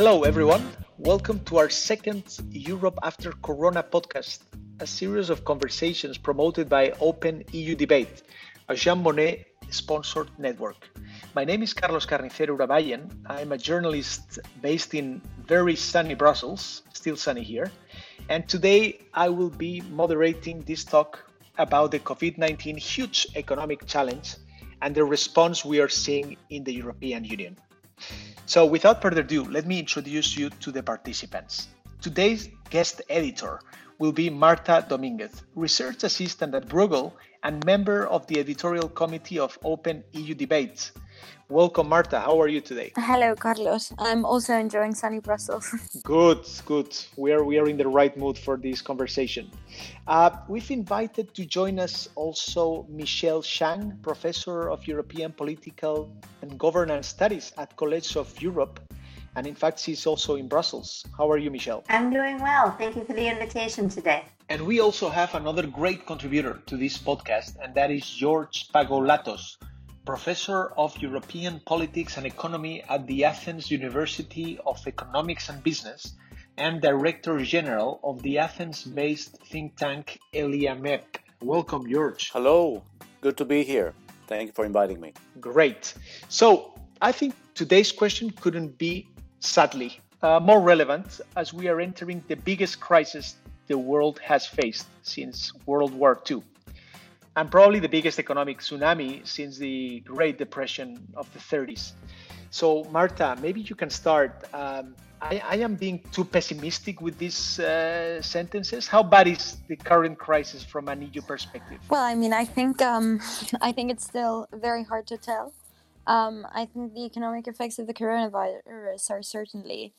Hello, everyone. Welcome to our second Europe After Corona podcast, a series of conversations promoted by Open EU Debate, a Jean Monnet sponsored network. My name is Carlos Carnicero Urabayen. I'm a journalist based in very sunny Brussels, still sunny here. And today I will be moderating this talk about the COVID 19 huge economic challenge and the response we are seeing in the European Union. So, without further ado, let me introduce you to the participants. Today's guest editor will be Marta Dominguez, research assistant at Bruegel and member of the editorial committee of Open EU Debates. Welcome, Marta. How are you today? Hello, Carlos. I'm also enjoying sunny Brussels. good, good. We are we are in the right mood for this conversation. Uh, we've invited to join us also Michelle Chang, professor of European Political and Governance Studies at College of Europe. And in fact, she's also in Brussels. How are you, Michelle? I'm doing well. Thank you for the invitation today. And we also have another great contributor to this podcast, and that is George Pagoulatos professor of European politics and economy at the Athens University of Economics and Business and Director General of the Athens based think tank Eliamep. Welcome, George. Hello, good to be here. Thank you for inviting me. Great. So, I think today's question couldn't be, sadly, uh, more relevant as we are entering the biggest crisis the world has faced since World War II and probably the biggest economic tsunami since the Great Depression of the 30s. So, Marta, maybe you can start. Um, I, I, am being too pessimistic with these uh, sentences. How bad is the current crisis from an EU perspective? Well, I mean, I think um, I think it's still very hard to tell. Um, I think the economic effects of the coronavirus are certainly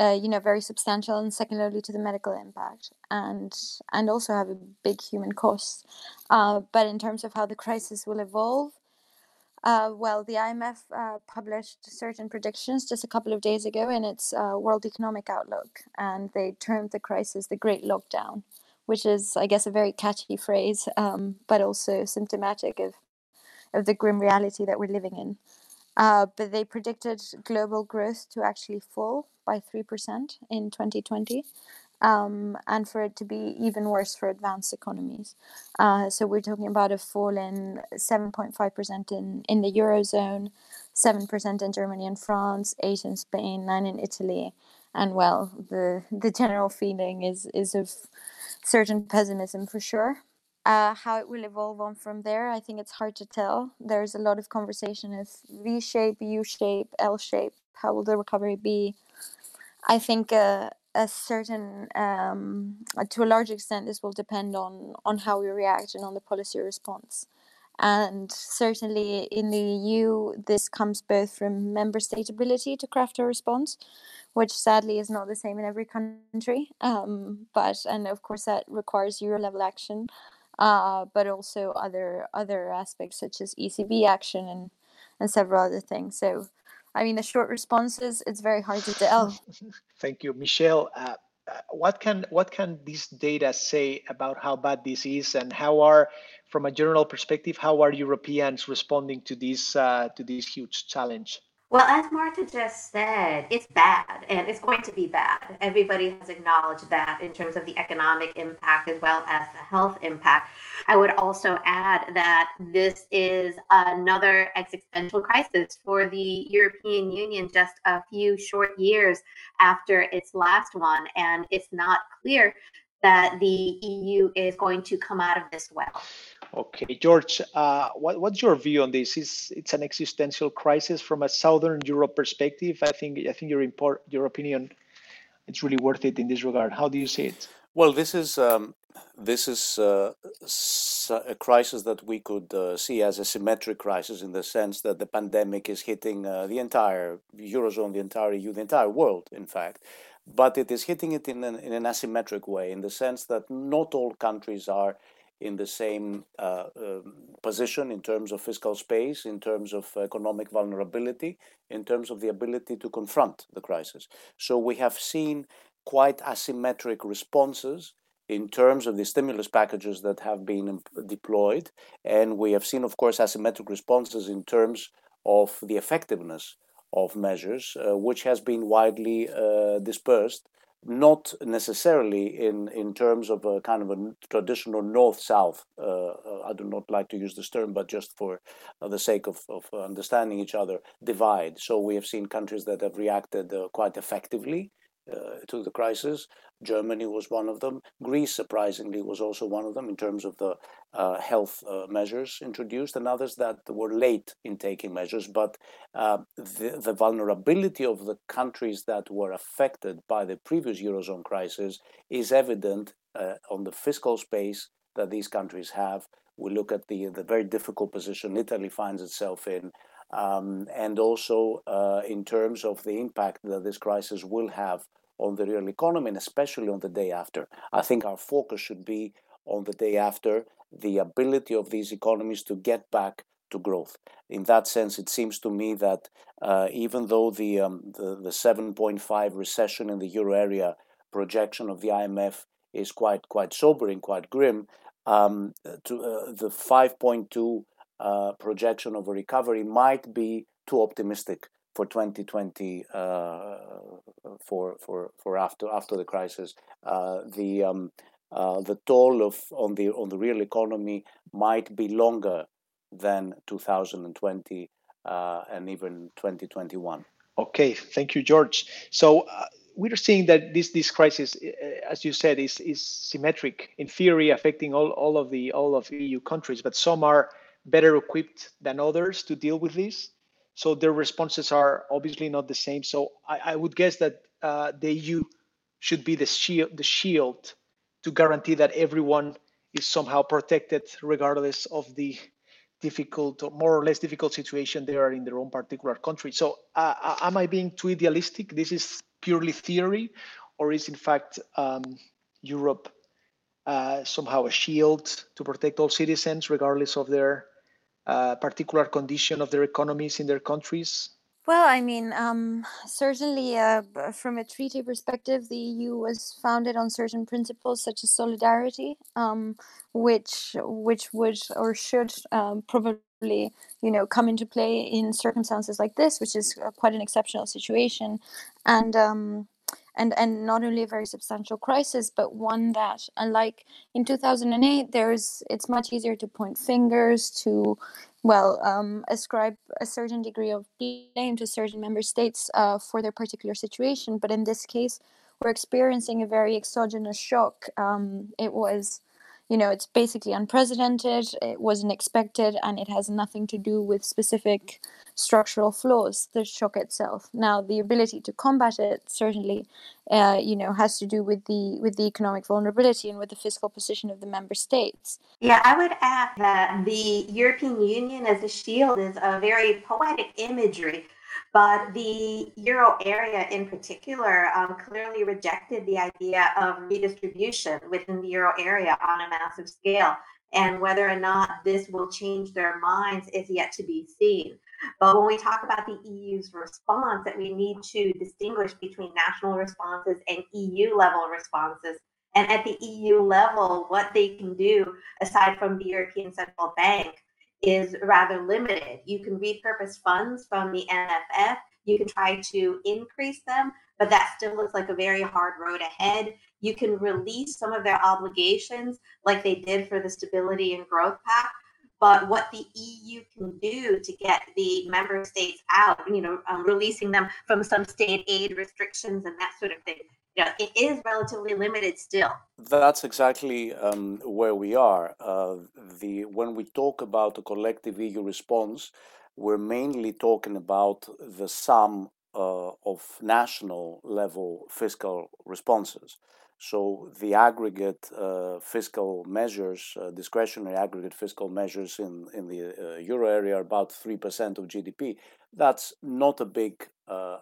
uh, you know very substantial and secondarily to the medical impact and and also have a big human cost. Uh, but in terms of how the crisis will evolve uh, well the imf uh, published certain predictions just a couple of days ago in its uh, world economic outlook and they termed the crisis the great lockdown which is i guess a very catchy phrase um, but also symptomatic of of the grim reality that we're living in uh, but they predicted global growth to actually fall by 3% in 2020. Um, and for it to be even worse for advanced economies. Uh, so we're talking about a fall in 7.5% in, in the Eurozone, 7% in Germany and France, 8 in Spain, 9 in Italy. And well, the, the general feeling is, is of certain pessimism for sure. Uh, how it will evolve on from there, I think it's hard to tell. There's a lot of conversation of V shape, U shape, L shape. How will the recovery be? I think uh, a certain, um, to a large extent, this will depend on on how we react and on the policy response. And certainly in the EU, this comes both from member state ability to craft a response, which sadly is not the same in every country. Um, but and of course that requires Euro level action uh, but also other other aspects such as ECB action and and several other things. So, I mean, the short responses it's very hard to tell. Thank you, Michelle. Uh, uh, what can what can this data say about how bad this is, and how are, from a general perspective, how are Europeans responding to this uh, to this huge challenge? Well, as Marta just said, it's bad and it's going to be bad. Everybody has acknowledged that in terms of the economic impact as well as the health impact. I would also add that this is another existential crisis for the European Union just a few short years after its last one. And it's not clear that the EU is going to come out of this well. Okay, George, uh, what, what's your view on this? Is it's an existential crisis from a Southern Europe perspective? I think I think your import, your opinion, it's really worth it in this regard. How do you see it? Well, this is um, this is uh, a crisis that we could uh, see as a symmetric crisis in the sense that the pandemic is hitting uh, the entire eurozone, the entire EU, the entire world, in fact. But it is hitting it in an, in an asymmetric way, in the sense that not all countries are in the same uh, um, position in terms of fiscal space, in terms of economic vulnerability, in terms of the ability to confront the crisis. So we have seen quite asymmetric responses in terms of the stimulus packages that have been deployed. And we have seen, of course, asymmetric responses in terms of the effectiveness of measures, which has been widely dispersed not necessarily in, in terms of a kind of a traditional north-south. Uh, I do not like to use this term, but just for uh, the sake of, of understanding each other, divide. So we have seen countries that have reacted uh, quite effectively uh, to the crisis. Germany was one of them. Greece, surprisingly, was also one of them in terms of the uh, health uh, measures introduced, and others that were late in taking measures. But uh, the, the, vulnerability of the countries that were affected by the previous Eurozone crisis is evident uh, on the fiscal space that these countries have. We look at the, the very difficult position Italy finds itself in. Um, and also uh, in terms of the impact that this crisis will have on the real economy and especially on the day after. I think our focus should be on the day after the ability of these economies to get back to growth. In that sense, it seems to me that uh, even though the, um, the, the 7.5 recession in the euro area projection of the IMF is quite quite sobering, quite grim, um, to, uh, the 5.2 uh, projection of a recovery might be too optimistic for 2020 uh, for for for after after the crisis. Uh, the um, uh, the toll of on the on the real economy might be longer than 2020 uh, and even 2021. Okay, thank you, George. So uh, we're seeing that this this crisis, as you said, is is symmetric in theory, affecting all, all of the all of EU countries, but some are better equipped than others to deal with this. So their responses are obviously not the same. So I, I would guess that uh, the EU should be the shield, the shield to guarantee that everyone is somehow protected, regardless of the difficult or more or less difficult situation they are in their own particular country. So uh, uh, am I being too idealistic? This is purely theory, or is in fact um, Europe uh, somehow a shield to protect all citizens, regardless of their uh, particular condition of their economies in their countries? Well, I mean, um, certainly uh, from a treaty perspective, the EU was founded on certain principles such as solidarity, um, which which would or should um, probably you know come into play in circumstances like this, which is uh, quite an exceptional situation, and um, and and not only a very substantial crisis, but one that, unlike in 2008, there's it's much easier to point fingers to, well, um, ascribe a certain degree of blame to certain member states uh, for their particular situation. But in this case, we're experiencing a very exogenous shock. Um, it was you know it's basically unprecedented it wasn't expected and it has nothing to do with specific structural flaws the shock itself. Now the ability to combat it certainly uh, you know has to do with the with the economic vulnerability and with the fiscal position of the member states. Yeah i would add that the european union as a shield is a very poetic imagery but the euro area in particular um, clearly rejected the idea of redistribution within the euro area on a massive scale. And whether or not this will change their minds is yet to be seen. But when we talk about the EU's response, that we need to distinguish between national responses and EU level responses. And at the EU level, what they can do, aside from the European Central Bank, is rather limited. You can repurpose funds from the MFF, you can try to increase them, but that still looks like a very hard road ahead. You can release some of their obligations like they did for the Stability and Growth Pact. But what the EU can do to get the member states out, you know, um, releasing them from some state aid restrictions and that sort of thing, yeah, it is relatively limited still. That's exactly um, where we are. Uh, the when we talk about the collective EU response, we're mainly talking about the sum uh, of national level fiscal responses. So the aggregate uh, fiscal measures, uh, discretionary aggregate fiscal measures in, in the uh, euro area are about 3% of GDP. That's not a big uh,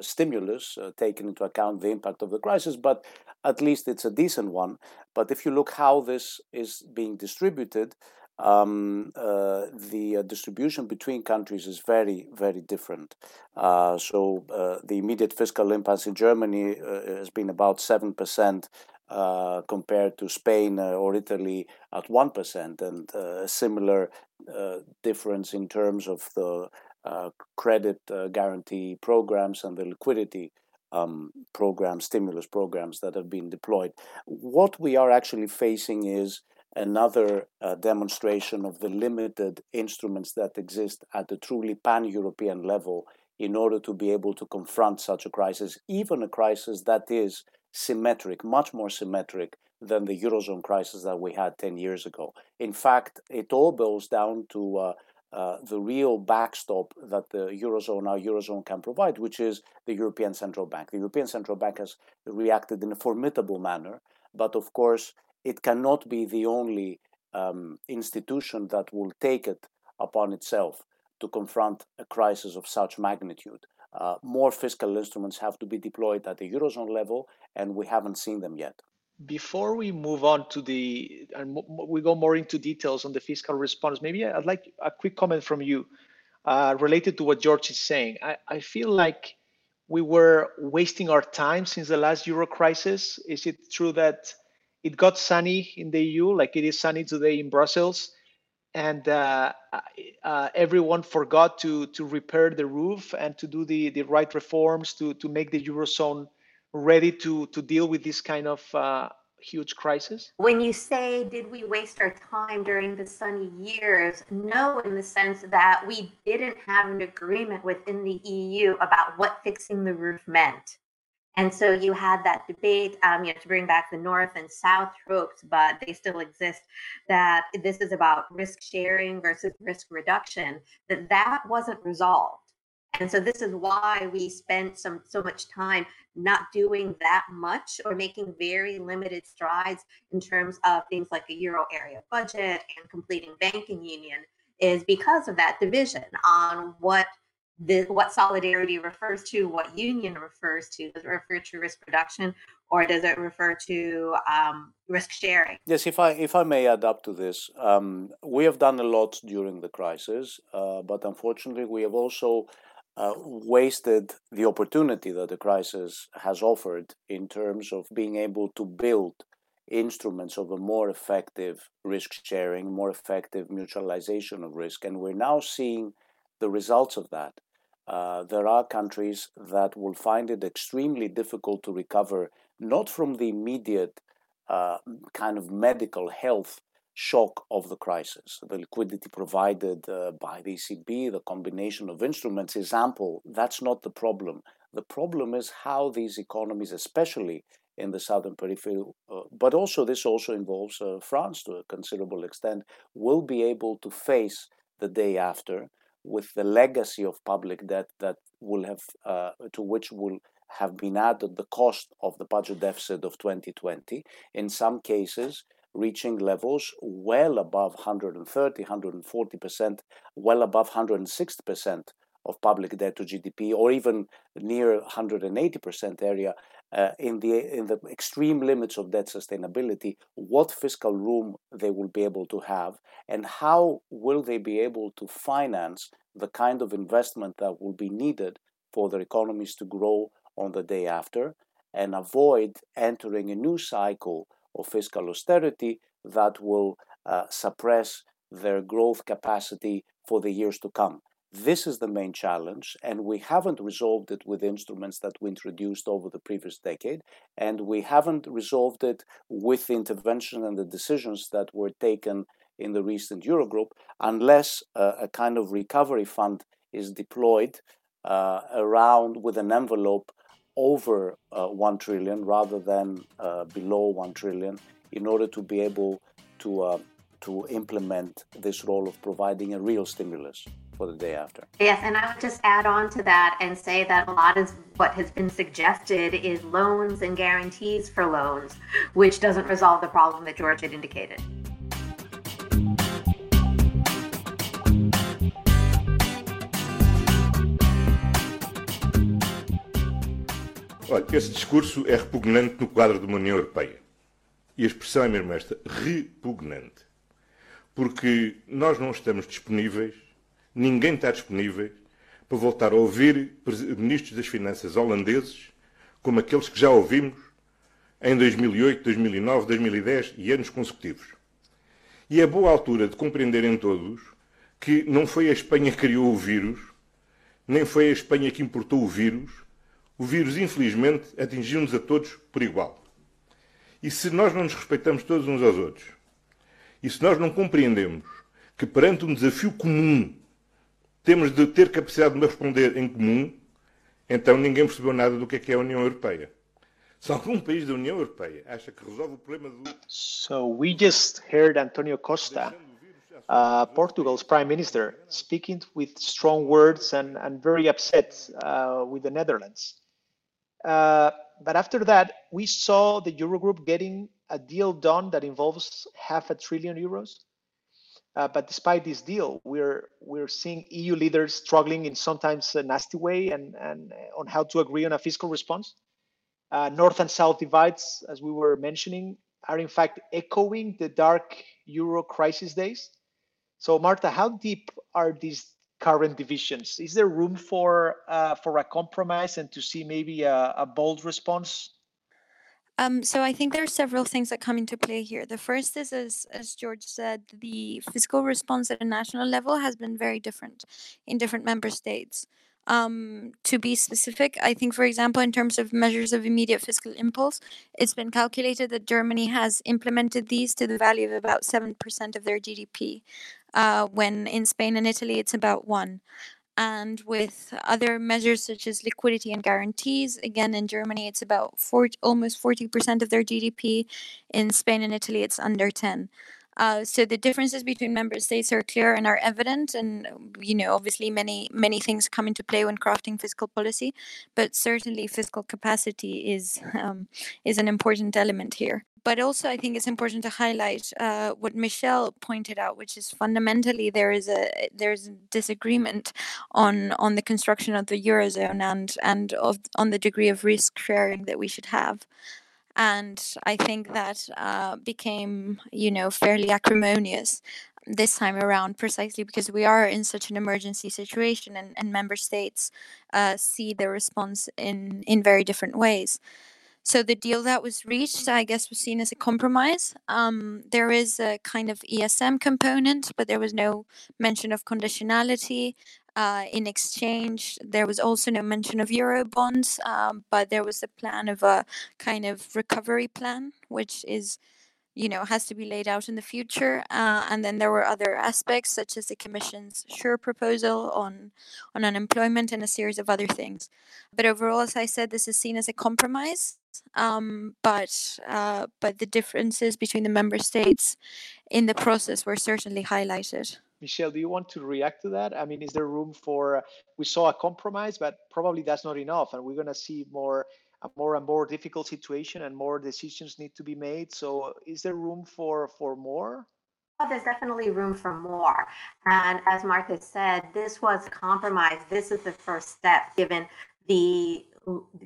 stimulus, uh, taking into account the impact of the crisis, but at least it's a decent one. But if you look how this is being distributed, um, uh, the uh, distribution between countries is very, very different. Uh, so uh, the immediate fiscal impact in Germany uh, has been about 7%. Uh, compared to Spain or Italy at 1%, and a similar difference in terms of the uh, credit uh, guarantee programs and the liquidity um, programs, stimulus programs that have been deployed. What we are actually facing is another uh, demonstration of the limited instruments that exist at a truly pan European level in order to be able to confront such a crisis, even a crisis that is symmetric, much more symmetric than the Eurozone crisis that we had 10 years ago. In fact, it all boils down to uh, uh, the real backstop that the Eurozone, our Eurozone can provide, which is the European Central Bank. The European Central Bank has reacted in a formidable manner, but of course, it cannot be the only um, institution that will take it upon itself to confront a crisis of such magnitude. Uh, more fiscal instruments have to be deployed at the Eurozone level, and we haven't seen them yet. Before we move on to the, and we go more into details on the fiscal response, maybe I'd like a quick comment from you uh, related to what George is saying. I, I feel like we were wasting our time since the last Euro crisis. Is it true that it got sunny in the EU, like it is sunny today in Brussels, and uh, uh, everyone forgot to to repair the roof and to do the the right reforms to to make the eurozone ready to to deal with this kind of uh, huge crisis? When you say, did we waste our time during the sunny years? No, in the sense that we didn't have an agreement within the EU about what fixing the roof meant. And so you had that debate, um, you know, to bring back the North and South tropes, but they still exist. That this is about risk sharing versus risk reduction. That that wasn't resolved, and so this is why we spent some so much time not doing that much or making very limited strides in terms of things like a euro area budget and completing banking union. Is because of that division on what the, what solidarity refers to, what union refers to. Does it refer to risk reduction or does it refer to um, risk sharing? Yes, if I if I may add up to this, um, we have done a lot during the crisis, uh, but unfortunately, we have also uh, wasted the opportunity that the crisis has offered in terms of being able to build instruments of a more effective risk sharing, more effective mutualization of risk, and we're now seeing the results of that. Uh, there are countries that will find it extremely difficult to recover, not from the immediate uh, kind of medical health shock of the crisis. The liquidity provided uh, by the ECB, the combination of instruments is ample. That's not the problem. The problem is how these economies, especially in the southern periphery, uh, but also this also involves uh, France to a considerable extent, will be able to face the day after with the legacy of public debt that will have uh, to which will have been added the cost of the budget deficit of 2020 in some cases reaching levels well above 130 140% well above 160% of public debt to GDP or even near 180% area uh, in the in the extreme limits of debt sustainability what fiscal room they will be able to have and how will they be able to finance the kind of investment that will be needed for their economies to grow on the day after and avoid entering a new cycle of fiscal austerity that will uh, suppress their growth capacity for the years to come. This is the main challenge, and we haven't resolved it with instruments that we introduced over the previous decade, and we haven't resolved it with the intervention and the decisions that were taken in the recent Eurogroup, unless uh, a kind of recovery fund is deployed uh, around with an envelope over uh, 1 trillion rather than uh, below 1 trillion in order to be able to uh, to implement this role of providing a real stimulus for the day after. Yes, and I would just add on to that and say that a lot of what has been suggested is loans and guarantees for loans, which doesn't resolve the problem that George had indicated. Olha, esse discurso é repugnante no quadro de uma União Europeia. E a expressão é mesmo esta, repugnante. Porque nós não estamos disponíveis, ninguém está disponível para voltar a ouvir ministros das Finanças holandeses como aqueles que já ouvimos em 2008, 2009, 2010 e anos consecutivos. E é boa altura de compreenderem todos que não foi a Espanha que criou o vírus, nem foi a Espanha que importou o vírus. O vírus, infelizmente, atingiu-nos a todos por igual. E se nós não nos respeitamos todos uns aos outros, e se nós não compreendemos que perante um desafio comum temos de ter capacidade de responder em comum, então ninguém percebeu nada do que é, que é a União Europeia. Se algum país da União Europeia acha que resolve o problema do. So we just heard Antonio Costa, uh, Portugal's prime minister, speaking with strong words and, and very upset uh, with the Netherlands. Uh, but after that, we saw the Eurogroup getting a deal done that involves half a trillion euros. Uh, but despite this deal, we're we're seeing EU leaders struggling in sometimes a nasty way and, and on how to agree on a fiscal response. Uh, North and South divides, as we were mentioning, are in fact echoing the dark euro crisis days. So, Marta, how deep are these current divisions? Is there room for uh, for a compromise and to see maybe a, a bold response um, so I think there are several things that come into play here. The first is, as, as George said, the fiscal response at a national level has been very different in different member states. Um, to be specific, I think, for example, in terms of measures of immediate fiscal impulse, it's been calculated that Germany has implemented these to the value of about 7% of their GDP, uh, when in Spain and Italy it's about 1 and with other measures such as liquidity and guarantees again in germany it's about 40, almost 40% of their gdp in spain and italy it's under 10 uh, so the differences between member states are clear and are evident and you know obviously many many things come into play when crafting fiscal policy but certainly fiscal capacity is um, is an important element here but also I think it's important to highlight uh, what Michelle pointed out, which is fundamentally there is a there's a disagreement on on the construction of the eurozone and and of on the degree of risk sharing that we should have. And I think that uh, became, you know, fairly acrimonious this time around precisely because we are in such an emergency situation and, and member states uh, see the response in in very different ways so the deal that was reached, I guess, was seen as a compromise. Um, there is a kind of ESM component, but there was no mention of conditionality. Uh, in exchange, there was also no mention of euro bonds, um, but there was a plan of a kind of recovery plan, which is you know has to be laid out in the future uh, and then there were other aspects such as the commission's sure proposal on on unemployment and a series of other things but overall as i said this is seen as a compromise um, but uh, but the differences between the member states in the process were certainly highlighted Michelle, do you want to react to that? I mean, is there room for? We saw a compromise, but probably that's not enough, and we're going to see more a more and more difficult situation and more decisions need to be made. So is there room for for more? Oh, there's definitely room for more. And as Marta said, this was a compromise. This is the first step given the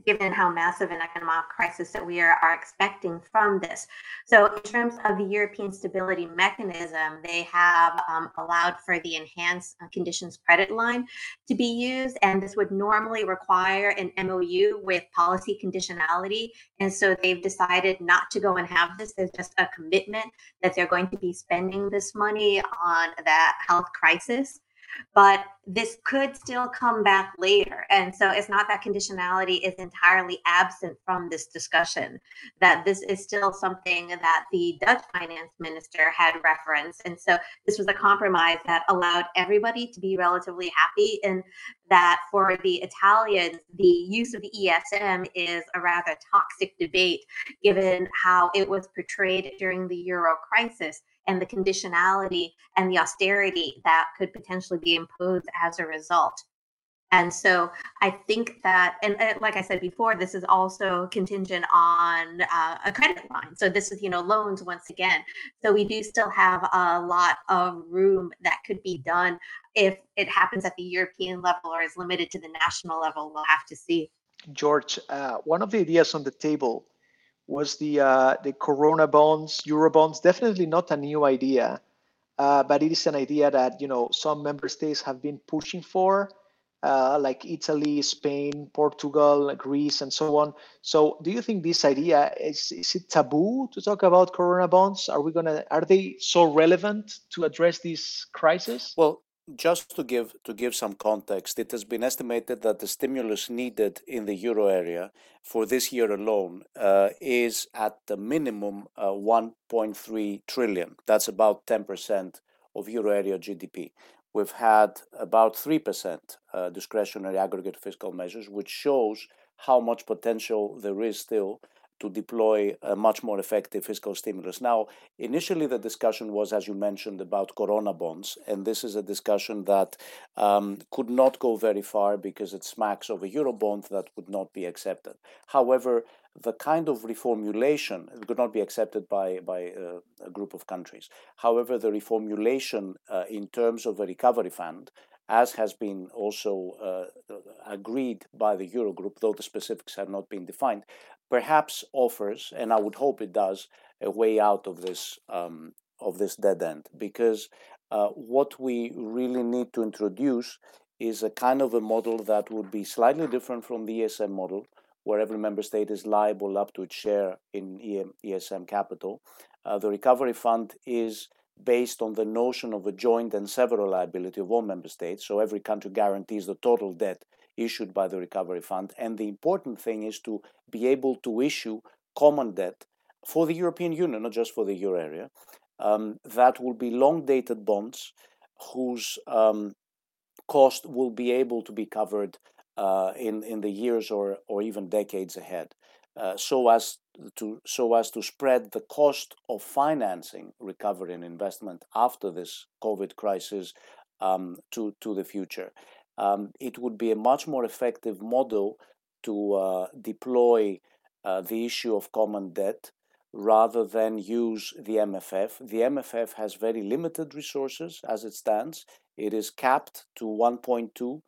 given how massive an economic crisis that we are, are expecting from this. So, in terms of the European Stability Mechanism, they have um, allowed for the enhanced uh, conditions credit line to be used, and this would normally require an MOU with policy conditionality. And so, they've decided not to go and have this. There's just a commitment that they're going to be spending this money on that health crisis but this could still come back later. And so it's not that conditionality is entirely absent from this discussion, that this is still something that the Dutch finance minister had referenced. And so this was a compromise that allowed everybody to be relatively happy. And that for the Italians, the use of the ESM is a rather toxic debate given how it was portrayed during the euro crisis and the conditionality and the austerity that could potentially be imposed as a result. And so I think that, and, and like I said before, this is also contingent on uh, a credit line. So this is, you know, loans once again. So we do still have a lot of room that could be done if it happens at the European level or is limited to the national level. We'll have to see. George, uh, one of the ideas on the table was the uh, the Corona bonds, Euro bonds. Definitely not a new idea, uh, but it is an idea that you know some member states have been pushing for, uh, like Italy, Spain, Portugal, Greece, and so on. So, do you think this idea is is it taboo to talk about Corona bonds? Are we gonna are they so relevant to address this crisis? Well, just to give to give some context, it has been estimated that the stimulus needed in the euro area for this year alone uh, is at the minimum uh, 1.3 trillion. That's about 10% of euro area GDP. We've had about 3% uh, discretionary aggregate fiscal measures, which shows how much potential there is still to deploy a much more effective fiscal stimulus. Now, initially, the discussion was, as you mentioned, about corona bonds, and this is a discussion that um, could not go very far because it smacks of a eurobond that would not be accepted. However, the kind of reformulation could not be accepted by, by uh, a group of countries. However, the reformulation uh, in terms of a recovery fund as has been also uh, agreed by the Eurogroup, though the specifics have not been defined, perhaps offers, and I would hope it does, a way out of this um, of this dead end. Because uh, what we really need to introduce is a kind of a model that would be slightly different from the ESM model, where every member state is liable up to its share in ESM capital. Uh, the recovery fund is based on the notion of a joint and several liability of all member states. So every country guarantees the total debt issued by the recovery fund. And the important thing is to be able to issue common debt for the European Union, not just for the euro area, um, that will be long dated bonds whose um, cost will be able to be covered uh, in, in the years or, or even decades ahead. Uh, so as to so as to spread the cost of financing recovery and investment after this COVID crisis um, to to the future um, it would be a much more effective model to uh, deploy uh, the issue of common debt rather than use the MFF. The MFF has very limited resources as it stands. It is capped to 1.2%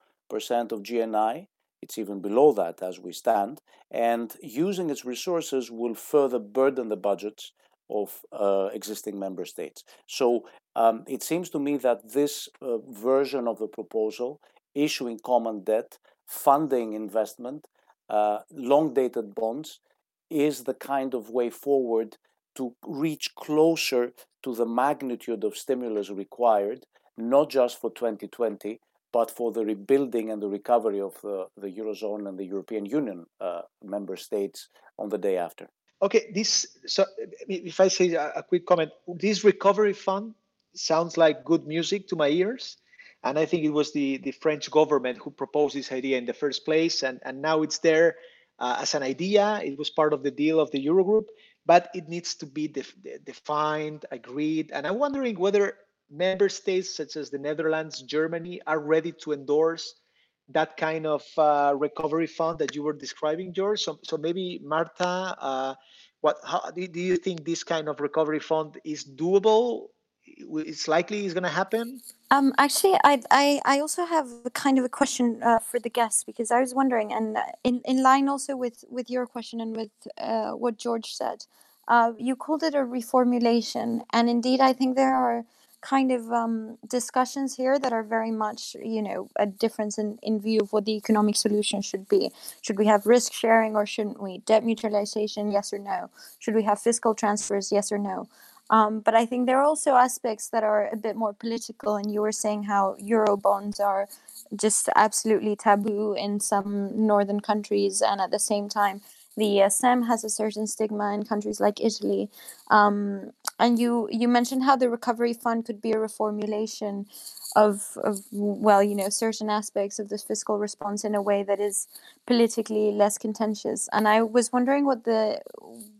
of GNI. It's even below that as we stand. And using its resources will further burden the budgets of uh, existing member states. So um, it seems to me that this uh, version of the proposal issuing common debt, funding investment, uh, long dated bonds is the kind of way forward to reach closer to the magnitude of stimulus required, not just for 2020, but for the rebuilding and the recovery of the, the Eurozone and the European Union uh, member states on the day after. Okay, this so if I say a, quick comment, this recovery fund sounds like good music to my ears and I think it was the, the French government who proposed this idea in the first place. And, and now it's there uh, as an idea. It was part of the deal of the Eurogroup, but it needs to be def- defined, agreed. And I'm wondering whether member states such as the Netherlands, Germany are ready to endorse that kind of uh, recovery fund that you were describing, George. So, so maybe Marta, uh, what how, do, you think this kind of recovery fund is doable it's likely it's going to happen? Um, actually, I, I, I also have a kind of a question uh, for the guests because I was wondering, and uh, in, in line also with, with your question and with uh, what George said, uh, you called it a reformulation, and indeed, I think there are kind of um, discussions here that are very much, you know, a difference in, in view of what the economic solution should be. Should we have risk sharing or shouldn't we? Debt mutualization, yes or no? Should we have fiscal transfers, yes or no? Um, but I think there are also aspects that are a bit more political, and you were saying how euro bonds are just absolutely taboo in some northern countries, and at the same time, the ESM has a certain stigma in countries like Italy. Um, and you you mentioned how the recovery fund could be a reformulation of of well, you know, certain aspects of the fiscal response in a way that is politically less contentious. And I was wondering what the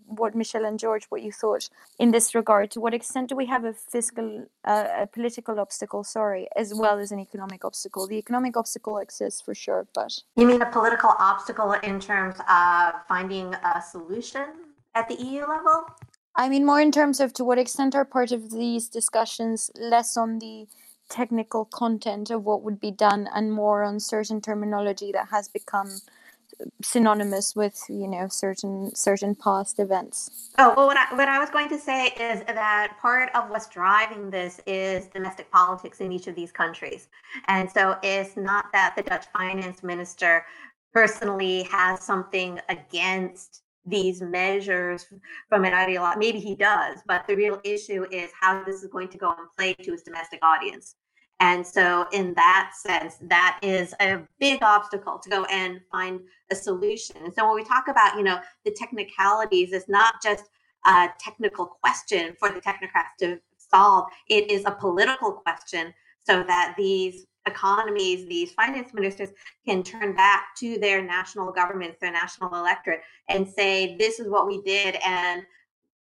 what michelle and George, what you thought in this regard. To what extent do we have a fiscal, uh, a political obstacle, sorry, as well as an economic obstacle? The economic obstacle exists for sure, but. You mean a political obstacle in terms of finding a solution at the EU level? I mean, more in terms of to what extent are part of these discussions less on the technical content of what would be done and more on certain terminology that has become synonymous with you know certain certain past events? Oh well what I, what I was going to say is that part of what's driving this is domestic politics in each of these countries. And so it's not that the dutch finance minister personally has something against these measures from an ideology maybe he does but the real issue is how this is going to go and play to his domestic audience And so, in that sense, that is a big obstacle to go and find a solution. And so, when we talk about, you know, the technicalities, it's not just a technical question for the technocrats to solve, it is a political question so that these economies, these finance ministers can turn back to their national governments, their national electorate, and say, this is what we did. And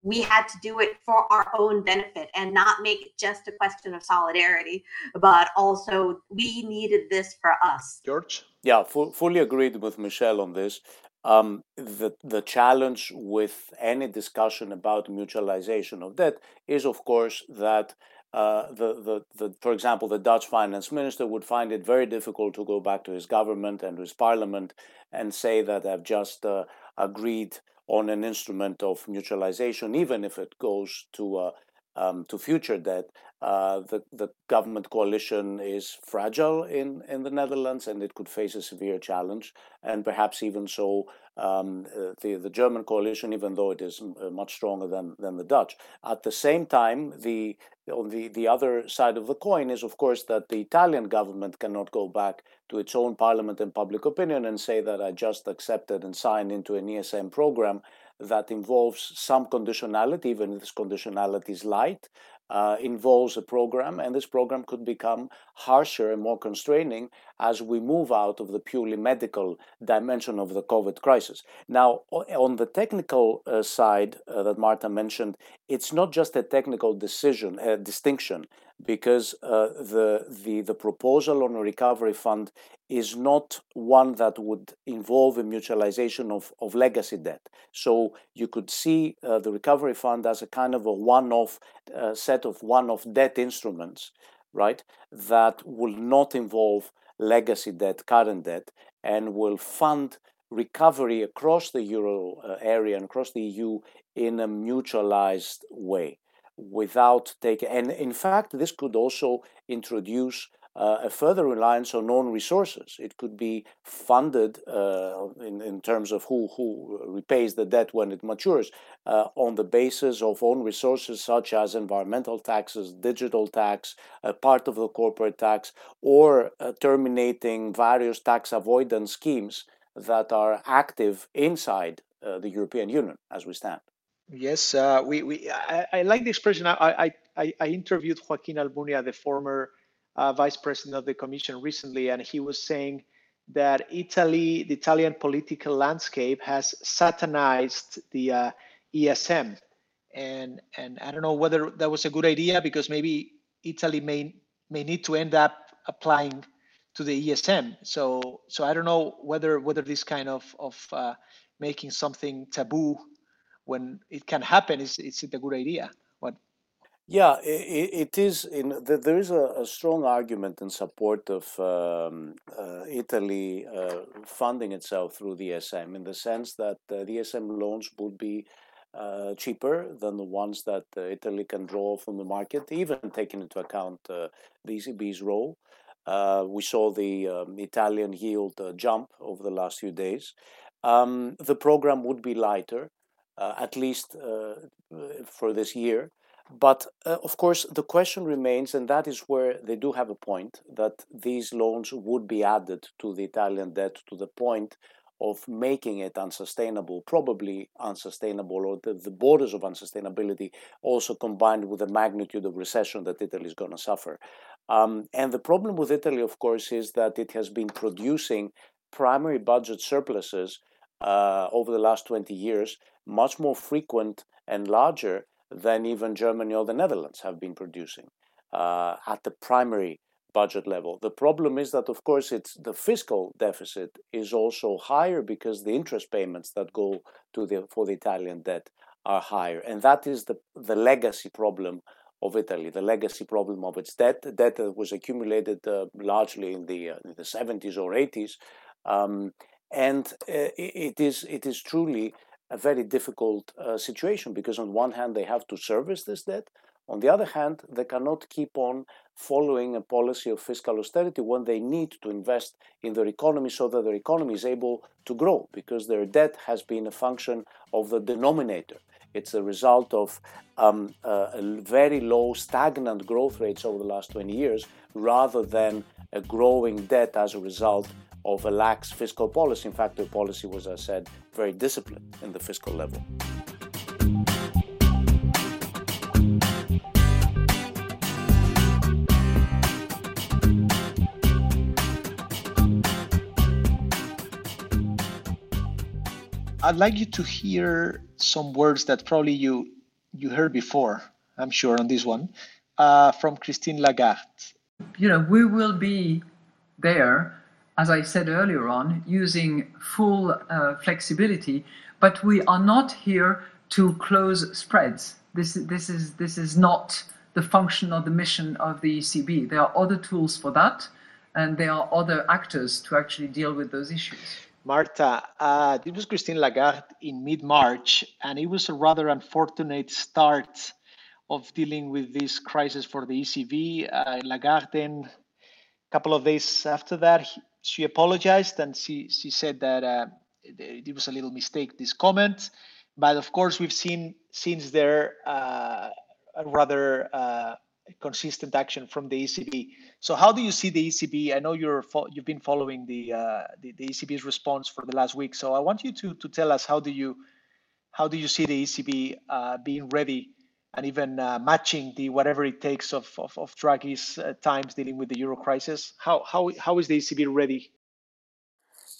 we had to do it for our own benefit and not make it just a question of solidarity, but also we needed this for us. George? Yeah, fully agreed with Michelle on this. Um, the the challenge with any discussion about mutualization of debt is, of course, that uh, the, the, the, for example, the Dutch finance minister would find it very difficult to go back to his government and his parliament and say that I've just uh, agreed on an instrument of mutualization, even if it goes to uh, um, to future debt. Uh, the the government coalition is fragile in in the Netherlands, and it could face a severe challenge, and perhaps even so. Um, uh, the the German coalition, even though it is uh, much stronger than than the Dutch, at the same time, the on the, the other side of the coin is, of course, that the Italian government cannot go back to its own parliament and public opinion and say that I just accepted and signed into an ESM program that involves some conditionality, even if this conditionality is light, uh, involves a program, and this program could become harsher and more constraining as we move out of the purely medical dimension of the COVID crisis. Now, on the technical uh, side uh, that Marta mentioned, it's not just a technical decision, a distinction, because uh, the, the, the proposal on a recovery fund is not one that would involve a mutualization of, of legacy debt. So you could see uh, the recovery fund as a kind of a one-off uh, set of one-off debt instruments, right? That will not involve legacy debt, current debt, and will fund recovery across the euro uh, area and across the EU in a mutualized way without taking, and in fact, this could also introduce uh, a further reliance on own resources. It could be funded uh, in, in terms of who, who repays the debt when it matures uh, on the basis of own resources such as environmental taxes, digital tax, part of the corporate tax, or uh, terminating various tax avoidance schemes that are active inside uh, the European Union as we stand. Yes, uh, we, we I, I, like the expression. I, I, I interviewed Joaquin Almunia, the former uh, vice president of the commission recently, and he was saying that Italy, the Italian political landscape, has satanized the uh, ESM, and and I don't know whether that was a good idea because maybe Italy may may need to end up applying to the ESM. So so I don't know whether whether this kind of of uh, making something taboo when it can happen is is it a good idea? What yeah, it, it is. In there is a, a, strong argument in support of um, uh, Italy uh, funding itself through the ESM, in the sense that uh, the ESM loans would be uh, cheaper than the ones that uh, Italy can draw from the market, even taking into account uh, the ECB's role. we saw the um, Italian yield jump over the last few days. Um, the program would be lighter, at least for this year. But uh, of course, the question remains, and that is where they do have a point, that these loans would be added to the Italian debt to the point of making it unsustainable, probably unsustainable, or the, the borders of unsustainability also combined with the magnitude of recession that Italy is going to suffer. Um, and the problem with Italy, of course, is that it has been producing primary budget surpluses uh, over the last 20 years, much more frequent and larger than even Germany or the Netherlands have been producing uh, at the primary budget level. The problem is that, of course, it's the fiscal deficit is also higher because the interest payments that go to the for the Italian debt are higher, and that is the the legacy problem of Italy, the legacy problem of its debt, debt that was accumulated uh, largely in the uh, in the 70s or 80s, um, and uh, it is it is truly a very difficult uh, situation because on one hand they have to service this debt. On the other hand they cannot keep on following a policy of fiscal austerity when they need to invest in their economy so that their economy is able to grow because their debt has been a function of the denominator. It's a result of um, uh, very low, stagnant growth rates over the last 20 years, rather than a growing debt as a result of a lax fiscal policy. In fact, the policy was, as I said, very disciplined in the fiscal level. I'd like you to hear some words that probably you you heard before. I'm sure on this one uh, from Christine Lagarde. You know, we will be there, as I said earlier on, using full uh, flexibility, but we are not here to close spreads. This this is this is not the function or the mission of the ECB. There are other tools for that, and there are other actors to actually deal with those issues. Marta, uh, this was Christine Lagarde in mid March, and it was a rather unfortunate start of dealing with this crisis for the ECB. Uh, Lagarde, then, a couple of days after that, she apologized and she, she said that uh, it was a little mistake, this comment. But of course, we've seen since there uh, a rather uh, consistent action from the ECB. So how do you see the ECB? I know you're you've been following the, uh, the, the ECB's response for the last week. So I want you to to tell us how do you how do you see the ECB uh, being ready and even uh, matching the whatever it takes of of, of Draghi's uh, times dealing with the euro crisis? How how how is the ECB ready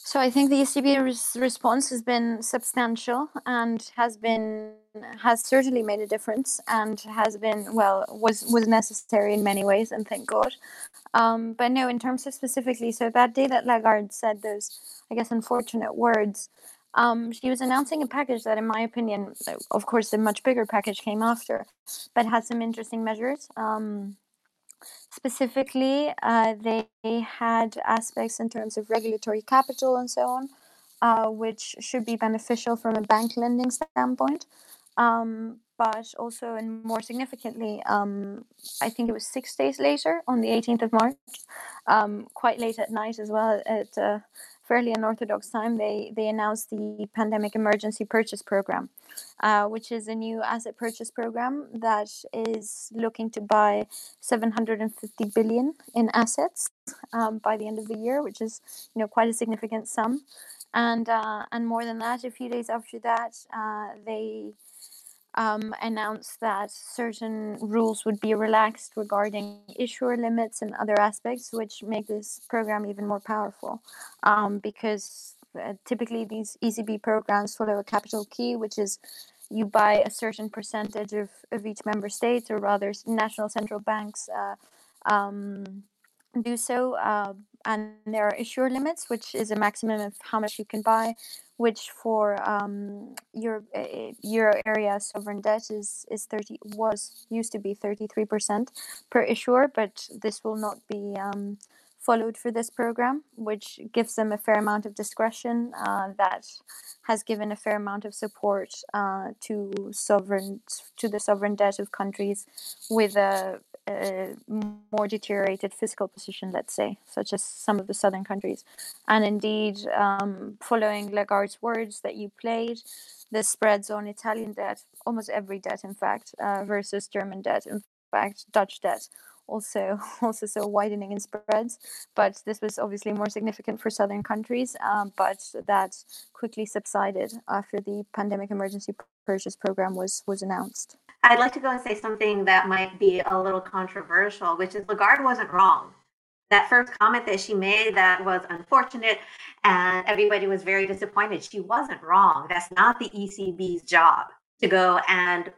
so I think the ECB response has been substantial and has been has certainly made a difference and has been well was was necessary in many ways and thank God. Um, but no, in terms of specifically, so that day that Lagarde said those, I guess, unfortunate words, um, she was announcing a package that, in my opinion, of course, a much bigger package came after, but had some interesting measures. Um, Specifically, uh, they had aspects in terms of regulatory capital and so on, uh, which should be beneficial from a bank lending standpoint. Um, but also, and more significantly, um, I think it was six days later, on the 18th of March, um, quite late at night as well, at uh, fairly unorthodox time, they, they announced the Pandemic Emergency Purchase Program, uh, which is a new asset purchase program that is looking to buy 750 billion in assets um, by the end of the year, which is you know quite a significant sum. And uh, and more than that, a few days after that, uh, they um, announced that certain rules would be relaxed regarding issuer limits and other aspects, which make this program even more powerful. Um, because uh, typically these ECB programs follow a capital key, which is you buy a certain percentage of, of each member state, or rather, national central banks uh, um, do so. Uh, and there are issuer limits, which is a maximum of how much you can buy which for um, euro, uh, euro area sovereign debt is, is 30 was used to be 33% per issuer, but this will not be um, followed for this program, which gives them a fair amount of discretion uh, that has given a fair amount of support uh, to sovereign to the sovereign debt of countries with a a more deteriorated fiscal position, let's say, such as some of the southern countries. And indeed, um, following Lagarde's words that you played, the spreads on Italian debt, almost every debt, in fact, uh, versus German debt, in fact, Dutch debt, also also so widening in spreads. But this was obviously more significant for southern countries, um, but that quickly subsided after the pandemic emergency purchase program was was announced. I'd like to go and say something that might be a little controversial, which is Lagarde wasn't wrong. That first comment that she made that was unfortunate and everybody was very disappointed. She wasn't wrong. That's not the ECB's job to go and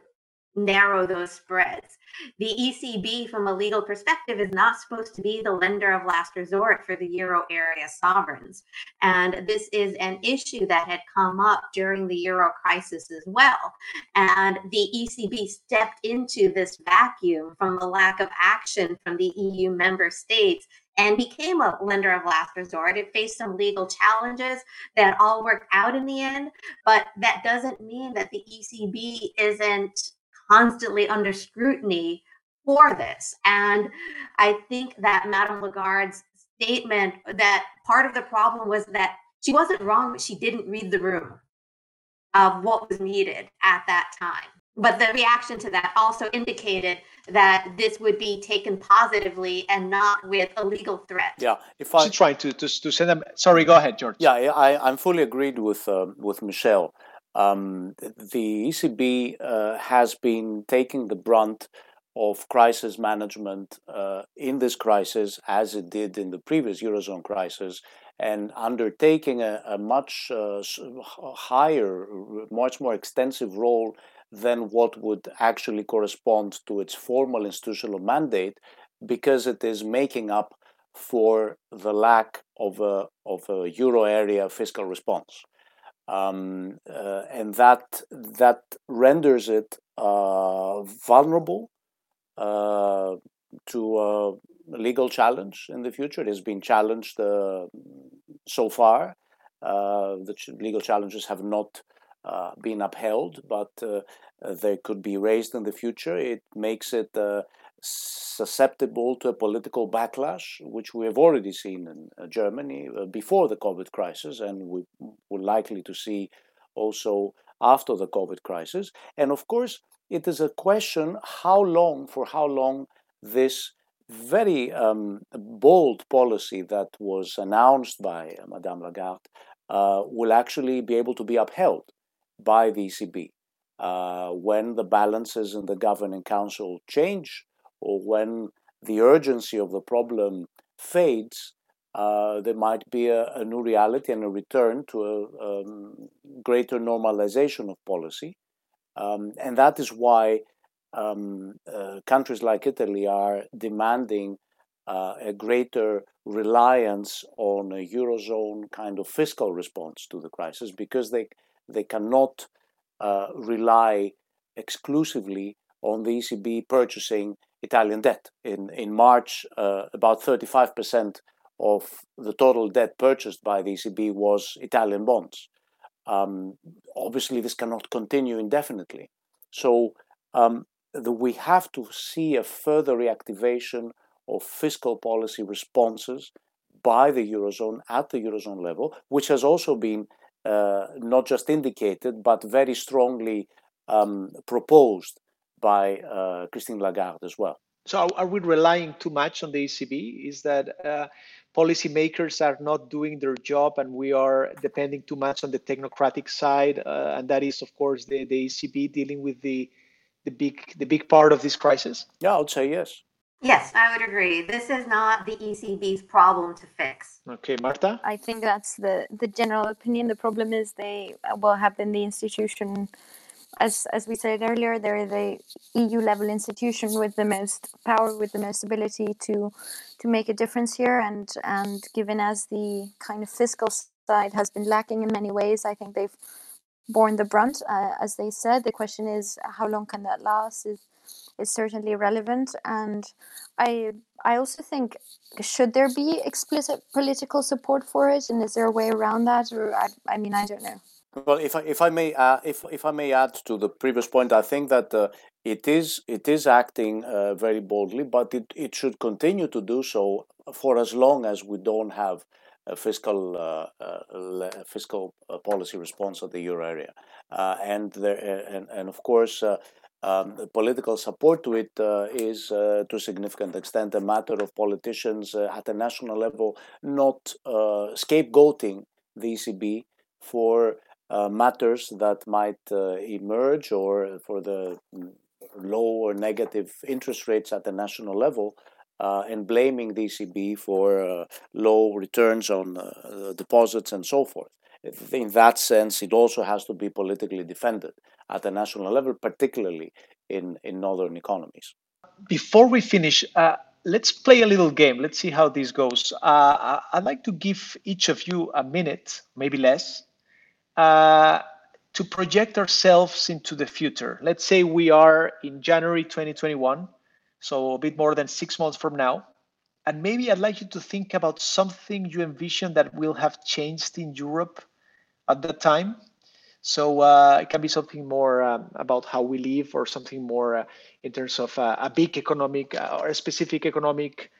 narrow those spreads. The ECB, from a legal perspective, is not supposed to be the lender of last resort for the euro area sovereigns. And this is an issue that had come up during the euro crisis as well. And the ECB stepped into this vacuum from the lack of action from the EU member states and became a lender of last resort. It faced some legal challenges that all worked out in the end, but that doesn't mean that the ECB isn't constantly under scrutiny for this. And I think that Madame Lagarde's statement that part of the problem was that she wasn't wrong, but she didn't read the room. of what was needed at that time. But the reaction to that also indicated that this would be taken positively and not with a legal threat. Yeah, if I try to, to to send them. Sorry, go ahead, George. Yeah, I I'm fully agreed with uh, with Michelle. Um, the ECB uh, has been taking the brunt of crisis management uh, in this crisis, as it did in the previous eurozone crisis, and undertaking a, a much uh, higher, much more extensive role than what would actually correspond to its formal institutional mandate, because it is making up for the lack of a, of a euro area fiscal response um, uh, and that that renders it uh, vulnerable uh, to a legal challenge in the future. It has been challenged uh, so far. Uh, the ch- legal challenges have not uh, been upheld, but they could be raised in the future. It makes it susceptible to a political backlash, which we have already seen in uh, Germany uh, before the COVID crisis, and we were likely to see also after the COVID crisis. And of course, it is a question how long, for how long, this very um, bold policy that was announced by uh, Madame Lagarde uh, will actually be able to be upheld by the ECB. Uh, when the balances in the governing council change or when the urgency of the problem fades, uh, there might be a, a, new reality and a return to a um, greater normalization of policy. Um, and that is why um, uh, countries like Italy are demanding uh, a greater reliance on a eurozone kind of fiscal response to the crisis because they they cannot uh, rely exclusively on the ECB purchasing Italian debt. In, in March, uh, about 35% of the total debt purchased by the ECB was Italian bonds. Um, obviously, this cannot continue indefinitely. So, um, the, we have to see a further reactivation of fiscal policy responses by the Eurozone at the Eurozone level, which has also been uh, not just indicated, but very strongly um, proposed by uh, Christine Lagarde as well. So are we relying too much on the ECB? Is that uh, policymakers are not doing their job and we are depending too much on the technocratic side? Uh, and that is, of course, the, the ECB dealing with the, the, big, the big part of this crisis? Yeah, I would say yes. Yes, I would agree. This is not the ECB's problem to fix. Okay, Marta? I think that's the, the general opinion. The problem is they will have been the institution as as we said earlier, they're the EU level institution with the most power, with the most ability to to make a difference here. And and given as the kind of fiscal side has been lacking in many ways, I think they've borne the brunt. Uh, as they said, the question is how long can that last? Is is certainly relevant, and I I also think should there be explicit political support for it, and is there a way around that? Or I, I mean I don't know. Well, if I, if I may uh, if if I may add to the previous point, I think that uh, it is it is acting uh, very boldly, but it, it should continue to do so for as long as we don't have a fiscal uh, uh, fiscal uh, policy response of the euro area, and there and, and of course. Um, political support to it is to a significant extent a matter of politicians at a national level not scapegoating the ECB for uh, matters that might uh, emerge or for the mm, low or negative interest rates at the national level uh, and blaming the ECB for uh, low returns on uh, deposits and so forth. In that sense, it also has to be politically defended at the national level, particularly in, in northern economies. Before we finish, uh, let's play a little game. Let's see how this goes. I'd like to give each of you a minute, maybe less, uh, to project ourselves into the future. Let's say we are in January 2021, so a bit more than six months from now. And maybe I'd like you to think about something you envision that will have changed in Europe at that time. So uh, it can be something more um, about how we live, or something more uh, in terms of uh, a big economic uh, or a specific economic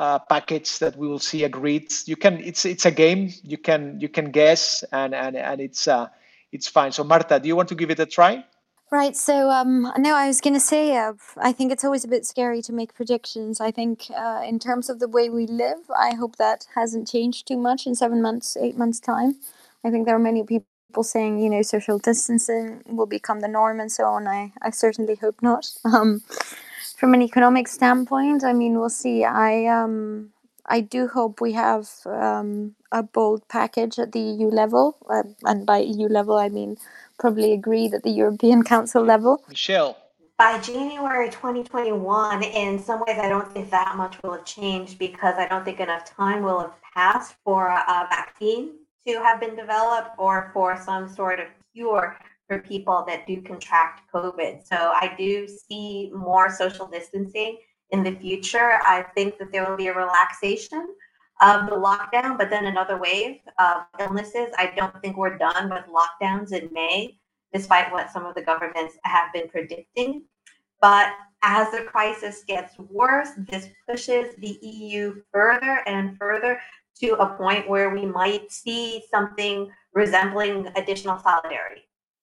uh, package that we will see agreed. You can it's it's a game. You can you can guess and and and it's uh, it's fine. So, Marta, do you want to give it a try? Right. So, um, no, I was going to say, uh, I think it's always a bit scary to make predictions. I think, uh, in terms of the way we live, I hope that hasn't changed too much in seven months, eight months' time. I think there are many people saying, you know, social distancing will become the norm and so on. I, I certainly hope not. Um, from an economic standpoint, I mean, we'll see. I, um, I do hope we have um, a bold package at the EU level, uh, and by EU level I mean probably agreed at the European Council level. Michelle. By January 2021, in some ways, I don't think that much will have changed because I don't think enough time will have passed for a vaccine to have been developed or for some sort of cure for people that do contract COVID. So I do see more social distancing in the future. I think that there will be a relaxation of the lockdown, but then another wave of illnesses. I don't think we're done with lockdowns in May, despite what some of the governments have been predicting. But as the crisis gets worse, this pushes the EU further and further to a point where we might see something resembling additional solidarity.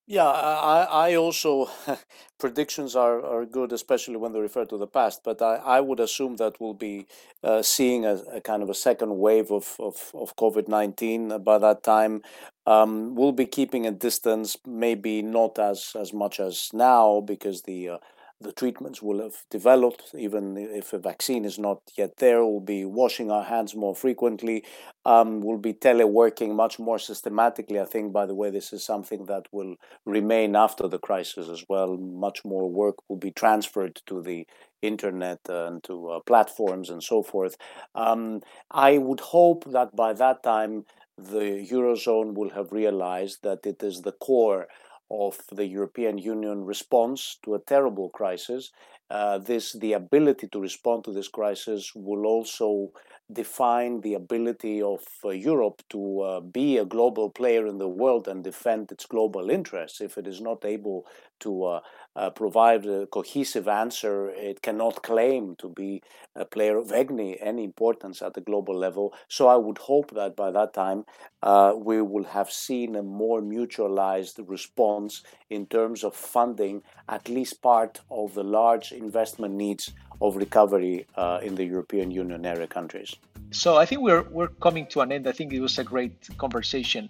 Yeah, I, I also predictions are, are good, especially when they refer to the past. But I, I would assume that we'll be uh, seeing a, a, kind of a second wave of, of, of COVID 19 by that time. Um, we'll be keeping a distance, maybe not as, as much as now, because the uh, the treatments will have developed, even if a vaccine is not yet there. We'll be washing our hands more frequently. Um, we'll be teleworking much more systematically. I think, by the way, this is something that will remain after the crisis as well. Much more work will be transferred to the internet and to uh, platforms and so forth. Um, I would hope that by that time, the Eurozone will have realized that it is the core of the European Union response to a terrible crisis. Uh, this the ability to respond to this crisis will also define the ability of uh, Europe to uh, be a global player in the world and defend its global interests. If it is not able to uh, uh, provide a cohesive answer, it cannot claim to be a player of any, any importance at the global level. So I would hope that by that time uh, we will have seen a more mutualized response in terms of funding at least part of the large investment needs of recovery uh, in the European Union area countries. So I think we're we're coming to an end. I think it was a great conversation.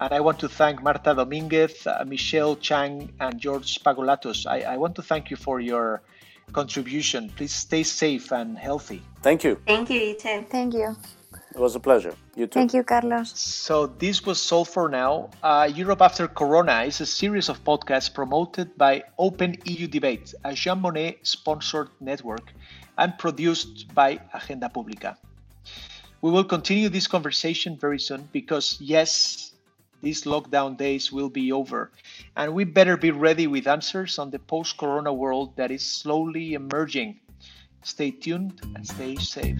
And I want to thank Marta Dominguez, uh, Michelle Chang, and George Pagoulatos. I, I want to thank you for your contribution. Please stay safe and healthy. Thank you. Thank you, you too. Thank you. It was a pleasure. You too. Thank you, Carlos. So this was all for now. Uh, Europe After Corona is a series of podcasts promoted by Open EU Debate, a Jean Monnet sponsored network, and produced by Agenda Pública. We will continue this conversation very soon because, yes, these lockdown days will be over, and we better be ready with answers on the post corona world that is slowly emerging. Stay tuned and stay safe.